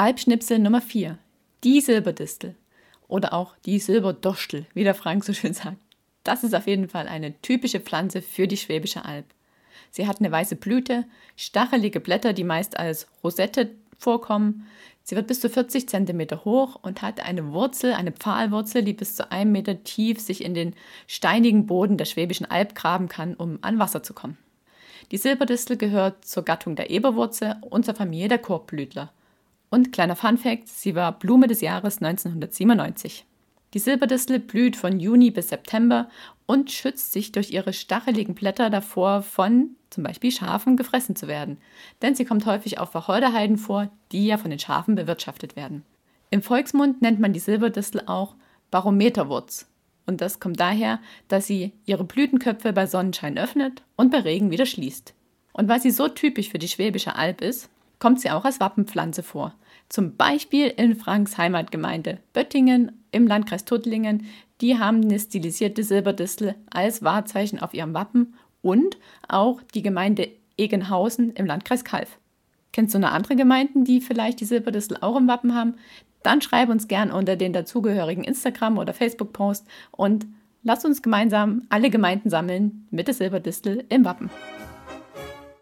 Alpschnipsel Nummer 4. Die Silberdistel. Oder auch die Silberdostel, wie der Frank so schön sagt. Das ist auf jeden Fall eine typische Pflanze für die Schwäbische Alb. Sie hat eine weiße Blüte, stachelige Blätter, die meist als Rosette vorkommen. Sie wird bis zu 40 cm hoch und hat eine Wurzel, eine Pfahlwurzel, die bis zu einem Meter tief sich in den steinigen Boden der Schwäbischen Alb graben kann, um an Wasser zu kommen. Die Silberdistel gehört zur Gattung der Eberwurzel und zur Familie der Korbblütler. Und kleiner Funfact, sie war Blume des Jahres 1997. Die Silberdistel blüht von Juni bis September und schützt sich durch ihre stacheligen Blätter davor, von zum Beispiel Schafen gefressen zu werden. Denn sie kommt häufig auf Wacholderheiden vor, die ja von den Schafen bewirtschaftet werden. Im Volksmund nennt man die Silberdistel auch Barometerwurz. Und das kommt daher, dass sie ihre Blütenköpfe bei Sonnenschein öffnet und bei Regen wieder schließt. Und weil sie so typisch für die Schwäbische Alb ist, kommt sie auch als Wappenpflanze vor. Zum Beispiel in Franks Heimatgemeinde Böttingen im Landkreis Tuttlingen. Die haben eine stilisierte Silberdistel als Wahrzeichen auf ihrem Wappen und auch die Gemeinde Egenhausen im Landkreis Kalf. Kennst du noch andere Gemeinden, die vielleicht die Silberdistel auch im Wappen haben? Dann schreib uns gern unter den dazugehörigen Instagram- oder Facebook-Post und lass uns gemeinsam alle Gemeinden sammeln mit der Silberdistel im Wappen.